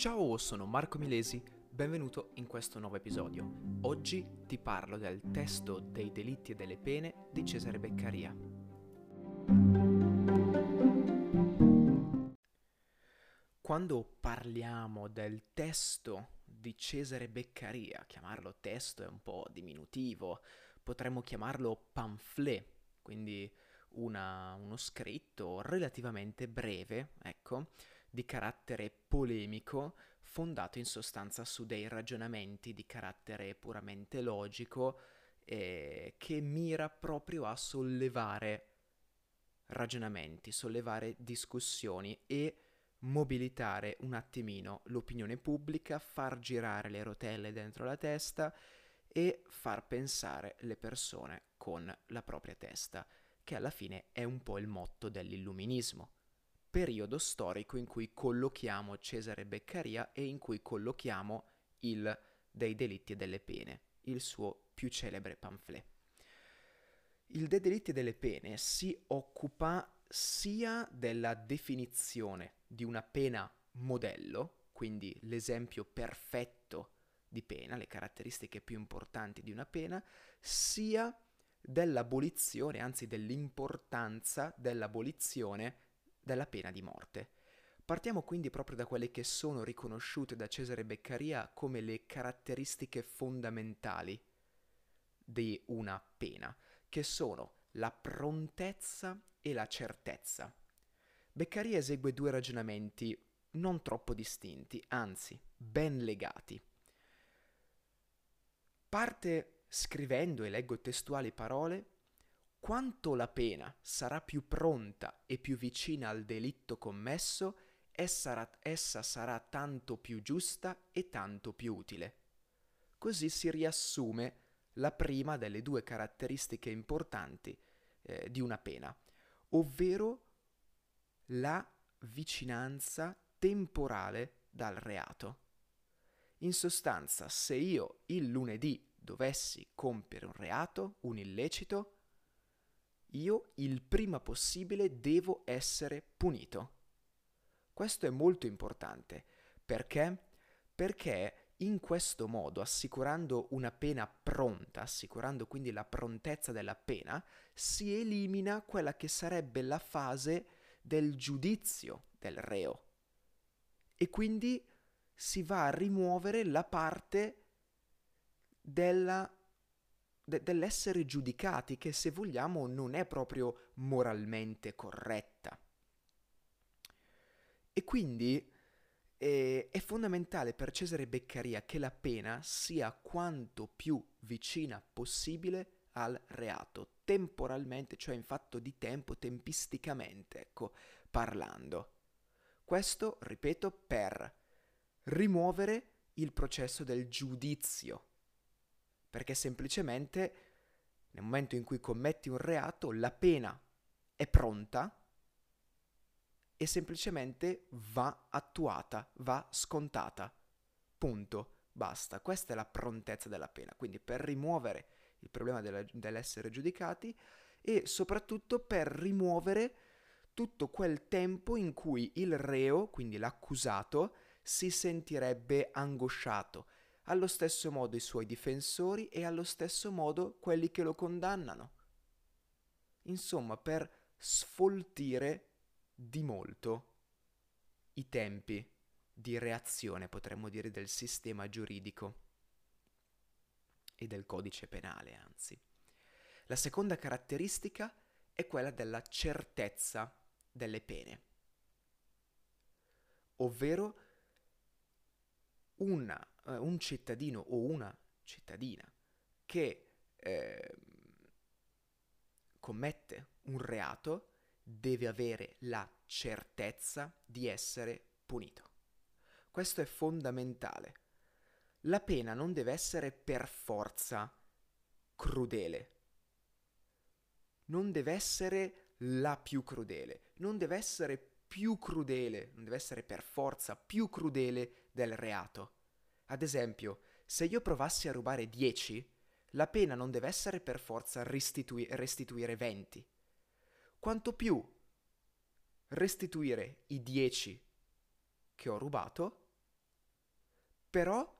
Ciao, sono Marco Milesi, benvenuto in questo nuovo episodio. Oggi ti parlo del testo dei delitti e delle pene di Cesare Beccaria. Quando parliamo del testo di Cesare Beccaria, chiamarlo testo è un po' diminutivo, potremmo chiamarlo pamphlet, quindi una, uno scritto relativamente breve, ecco, di carattere polemico, fondato in sostanza su dei ragionamenti di carattere puramente logico, eh, che mira proprio a sollevare ragionamenti, sollevare discussioni e mobilitare un attimino l'opinione pubblica, far girare le rotelle dentro la testa e far pensare le persone con la propria testa, che alla fine è un po' il motto dell'illuminismo periodo storico in cui collochiamo Cesare Beccaria e in cui collochiamo il dei delitti e delle pene, il suo più celebre pamphlet. Il dei delitti e delle pene si occupa sia della definizione di una pena modello, quindi l'esempio perfetto di pena, le caratteristiche più importanti di una pena, sia dell'abolizione, anzi dell'importanza dell'abolizione della pena di morte. Partiamo quindi proprio da quelle che sono riconosciute da Cesare Beccaria come le caratteristiche fondamentali di una pena, che sono la prontezza e la certezza. Beccaria esegue due ragionamenti non troppo distinti, anzi ben legati. Parte scrivendo, e leggo testuali parole, quanto la pena sarà più pronta e più vicina al delitto commesso, essa, sarà tanto più giusta e tanto più utile. Così si riassume la prima delle due caratteristiche importanti eh, di una pena, ovvero la vicinanza temporale dal reato. In sostanza, se io il lunedì dovessi compiere un reato, un illecito, io il prima possibile devo essere punito. Questo è molto importante perché? Perché in questo modo, assicurando una pena pronta, assicurando quindi la prontezza della pena, si elimina quella che sarebbe la fase del giudizio del reo. E quindi si va a rimuovere la parte della de- dell'essere giudicati, che se vogliamo non è proprio moralmente corretta. E quindi eh, è fondamentale per Cesare Beccaria che la pena sia quanto più vicina possibile al reato, temporalmente, cioè in fatto di tempo, tempisticamente, ecco, parlando. Questo, ripeto, per rimuovere il processo del giudizio perché semplicemente nel momento in cui commetti un reato la pena è pronta e semplicemente va attuata, va scontata. Punto, basta. Questa è la prontezza della pena. Quindi per rimuovere il problema della, dell'essere giudicati e soprattutto per rimuovere tutto quel tempo in cui il reo, quindi l'accusato, si sentirebbe angosciato, allo stesso modo i suoi difensori e allo stesso modo quelli che lo condannano. Insomma, per sfoltire di molto i tempi di reazione, potremmo dire, del sistema giuridico e del codice penale, anzi. La seconda caratteristica è quella della certezza delle pene, ovvero una eh, un cittadino o una cittadina che eh, commette un reato deve avere la certezza di essere punito. Questo è fondamentale. La pena non deve essere per forza crudele. Non deve essere la più crudele. Non deve essere più crudele, non deve essere per forza più crudele del reato. Ad esempio, se io provassi a rubare 10, la pena non deve essere per forza restitui- restituire 20. Quanto più restituire i 10 che ho rubato, però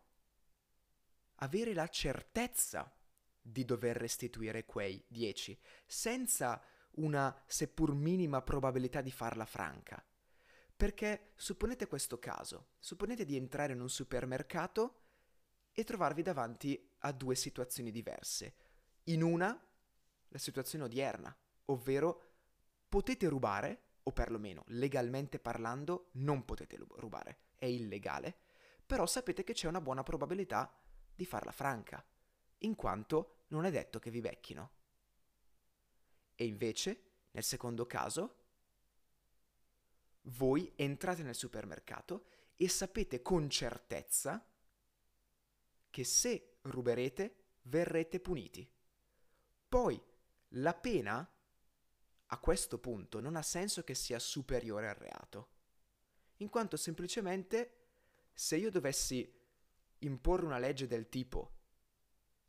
avere la certezza di dover restituire quei 10, senza una seppur minima probabilità di farla franca. Perché supponete questo caso, supponete di entrare in un supermercato e trovarvi davanti a due situazioni diverse. In una, la situazione odierna, ovvero potete rubare, o perlomeno legalmente parlando non potete rubare, è illegale, però sapete che c'è una buona probabilità di farla franca, in quanto non è detto che vi becchino. E invece, nel secondo caso, voi entrate nel supermercato e sapete con certezza che se ruberete verrete puniti. Poi la pena a questo punto non ha senso che sia superiore al reato, in quanto semplicemente se io dovessi imporre una legge del tipo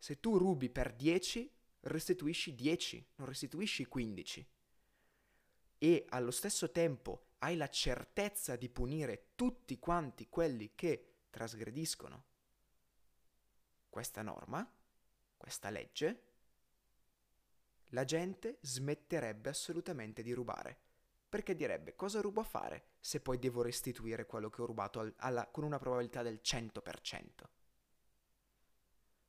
se tu rubi per 10 restituisci 10, non restituisci 15 e allo stesso tempo hai la certezza di punire tutti quanti quelli che trasgrediscono questa norma, questa legge, la gente smetterebbe assolutamente di rubare. Perché direbbe cosa rubo a fare se poi devo restituire quello che ho rubato al, alla, con una probabilità del 100%.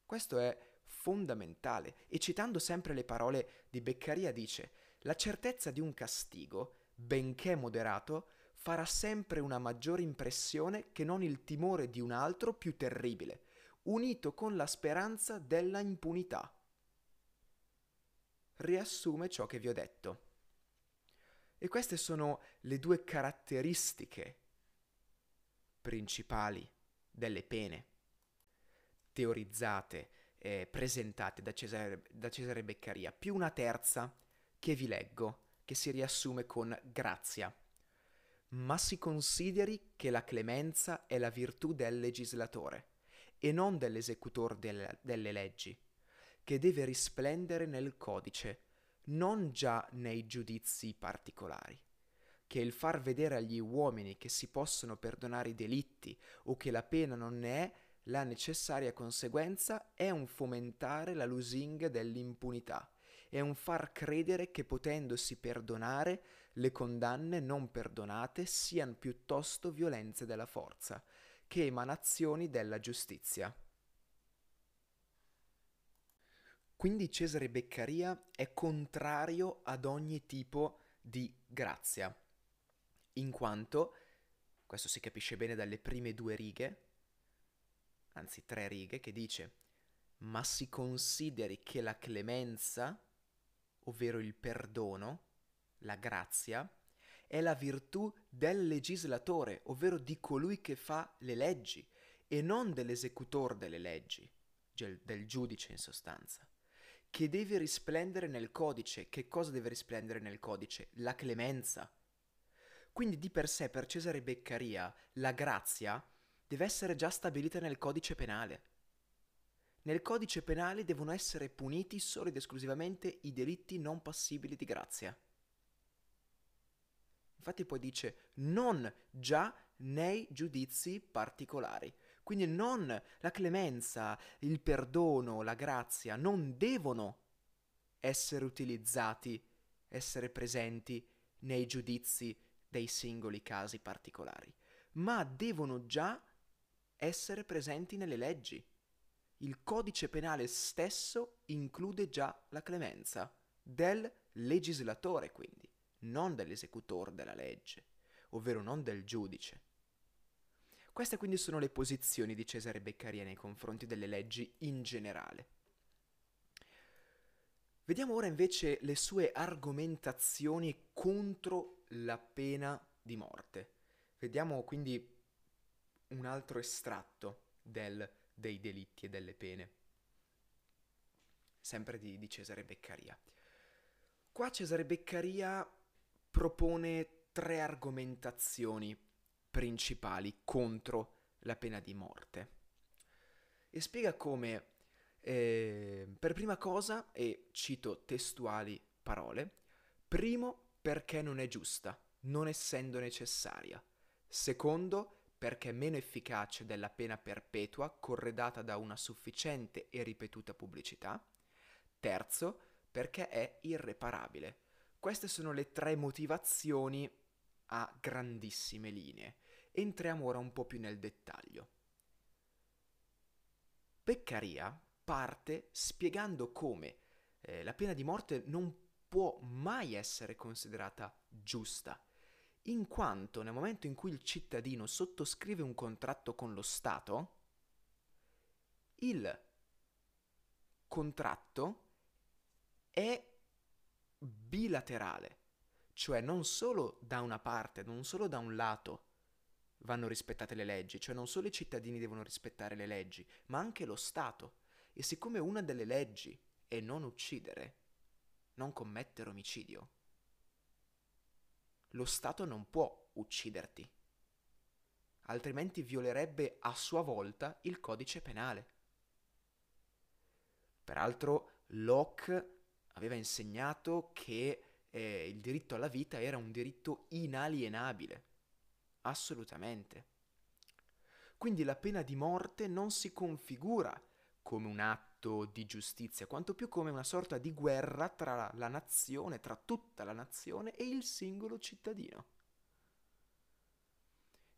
Questo è fondamentale e citando sempre le parole di Beccaria dice la certezza di un castigo, benché moderato, farà sempre una maggiore impressione che non il timore di un altro più terribile, unito con la speranza della impunità. Riassume ciò che vi ho detto. E queste sono le due caratteristiche principali delle pene. Teorizzate e presentate da Cesare, da Cesare Beccaria, più una terza che vi leggo, che si riassume con grazia. Ma si consideri che la clemenza è la virtù del legislatore e non dell'esecutore delle, delle leggi che deve risplendere nel codice, non già nei giudizi particolari che il far vedere agli uomini che si possono perdonare i delitti o che la pena non ne è la necessaria conseguenza è un fomentare la lusinga dell'impunità, è un far credere che potendosi perdonare le condanne non perdonate siano piuttosto violenze della forza che emanazioni della giustizia. Quindi Cesare Beccaria è contrario ad ogni tipo di grazia, in quanto, questo si capisce bene dalle prime due righe, anzi tre righe, che dice, ma si consideri che la clemenza, ovvero il perdono, la grazia, è la virtù del legislatore, ovvero di colui che fa le leggi, e non dell'esecutore delle leggi, del giudice in sostanza che deve risplendere nel codice. Che cosa deve risplendere nel codice? La clemenza. Quindi di per sé per Cesare Beccaria la grazia deve essere già stabilita nel codice penale. Nel codice penale devono essere puniti solo ed esclusivamente i delitti non passibili di grazia. Infatti poi dice non già nei giudizi particolari. Quindi non la clemenza, il perdono, la grazia non devono essere utilizzati, essere presenti nei giudizi dei singoli casi particolari, ma devono già essere presenti nelle leggi. Il codice penale stesso include già la clemenza del legislatore, quindi, non dell'esecutore della legge, ovvero non del giudice. Queste quindi sono le posizioni di Cesare Beccaria nei confronti delle leggi in generale. Vediamo ora invece le sue argomentazioni contro la pena di morte. Vediamo quindi un altro estratto del, dei delitti e delle pene, sempre di, di Cesare Beccaria. Qua Cesare Beccaria propone tre argomentazioni principali contro la pena di morte. E spiega come, eh, per prima cosa, e cito testuali parole, primo perché non è giusta, non essendo necessaria. Secondo, perché è meno efficace della pena perpetua corredata da una sufficiente e ripetuta pubblicità. Terzo, perché è irreparabile. Queste sono le tre motivazioni a grandissime linee. Entriamo ora un po' più nel dettaglio. Beccaria parte spiegando come eh, la pena di morte non può mai essere considerata giusta, in quanto nel momento in cui il cittadino sottoscrive un contratto con lo Stato, il contratto è bilaterale, cioè non solo da una parte, non solo da un lato vanno rispettate le leggi, cioè non solo i cittadini devono rispettare le leggi, ma anche lo Stato. E siccome una delle leggi è non uccidere, non commettere omicidio, lo Stato non può ucciderti, altrimenti violerebbe a sua volta il codice penale. Peraltro Locke aveva insegnato che eh, il diritto alla vita era un diritto inalienabile, assolutamente. Quindi la pena di morte non si configura come un atto di giustizia, quanto più come una sorta di guerra tra la nazione, tra tutta la nazione e il singolo cittadino.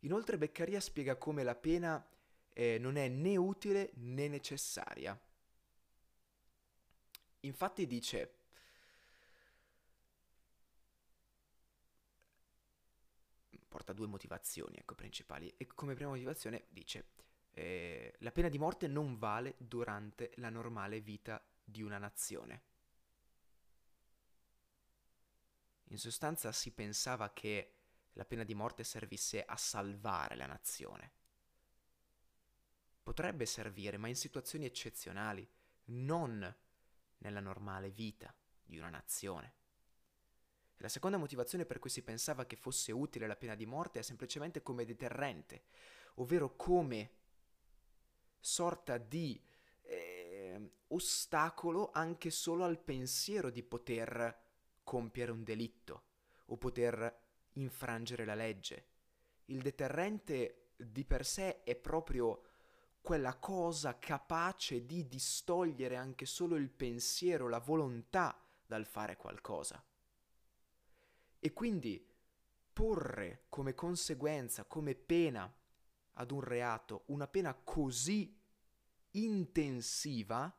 Inoltre Beccaria spiega come la pena eh, non è né utile né necessaria. Infatti dice, porta due motivazioni ecco, principali e come prima motivazione dice eh, la pena di morte non vale durante la normale vita di una nazione. In sostanza si pensava che la pena di morte servisse a salvare la nazione. Potrebbe servire, ma in situazioni eccezionali, non nella normale vita di una nazione. La seconda motivazione per cui si pensava che fosse utile la pena di morte è semplicemente come deterrente, ovvero come sorta di eh, ostacolo anche solo al pensiero di poter compiere un delitto o poter infrangere la legge. Il deterrente di per sé è proprio quella cosa capace di distogliere anche solo il pensiero, la volontà dal fare qualcosa. E quindi porre come conseguenza, come pena ad un reato, una pena così intensiva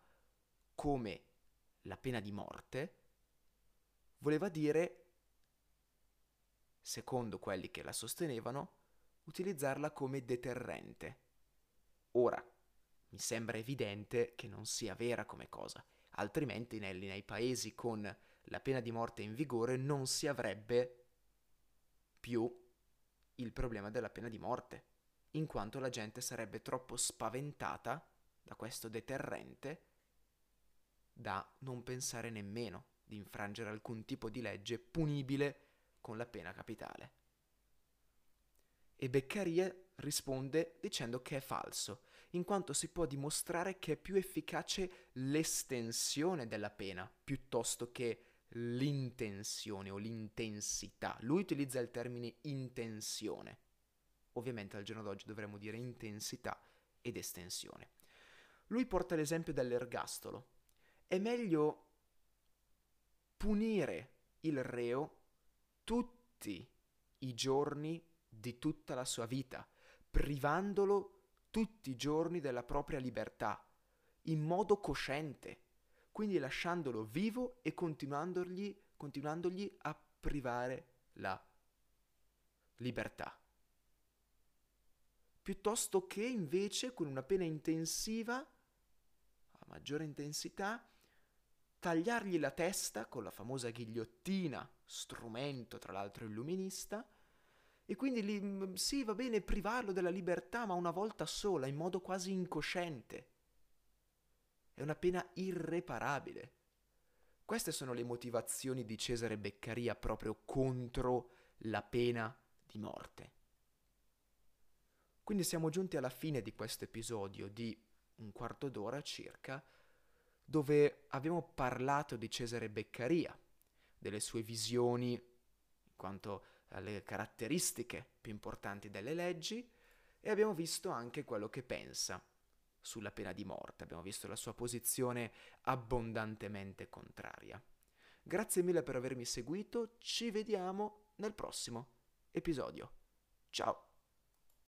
come la pena di morte, voleva dire, secondo quelli che la sostenevano, utilizzarla come deterrente. Ora, mi sembra evidente che non sia vera come cosa, altrimenti nei, nei paesi con la pena di morte in vigore non si avrebbe più il problema della pena di morte, in quanto la gente sarebbe troppo spaventata da questo deterrente da non pensare nemmeno di infrangere alcun tipo di legge punibile con la pena capitale. E Beccaria risponde dicendo che è falso, in quanto si può dimostrare che è più efficace l'estensione della pena piuttosto che l'intenzione o l'intensità. Lui utilizza il termine intenzione. Ovviamente al giorno d'oggi dovremmo dire intensità ed estensione. Lui porta l'esempio dell'ergastolo. È meglio punire il reo tutti i giorni di tutta la sua vita, privandolo tutti i giorni della propria libertà, in modo cosciente, quindi lasciandolo vivo e continuandogli, continuandogli a privare la libertà. Piuttosto che invece con una pena intensiva, a maggiore intensità, tagliargli la testa con la famosa ghigliottina, strumento tra l'altro illuminista, e quindi lì, mm, sì, va bene privarlo della libertà, ma una volta sola, in modo quasi incosciente. È una pena irreparabile. Queste sono le motivazioni di Cesare Beccaria proprio contro la pena di morte. Quindi siamo giunti alla fine di questo episodio di un quarto d'ora circa, dove abbiamo parlato di Cesare Beccaria, delle sue visioni in quanto alle caratteristiche più importanti delle leggi e abbiamo visto anche quello che pensa sulla pena di morte, abbiamo visto la sua posizione abbondantemente contraria. Grazie mille per avermi seguito, ci vediamo nel prossimo episodio. Ciao!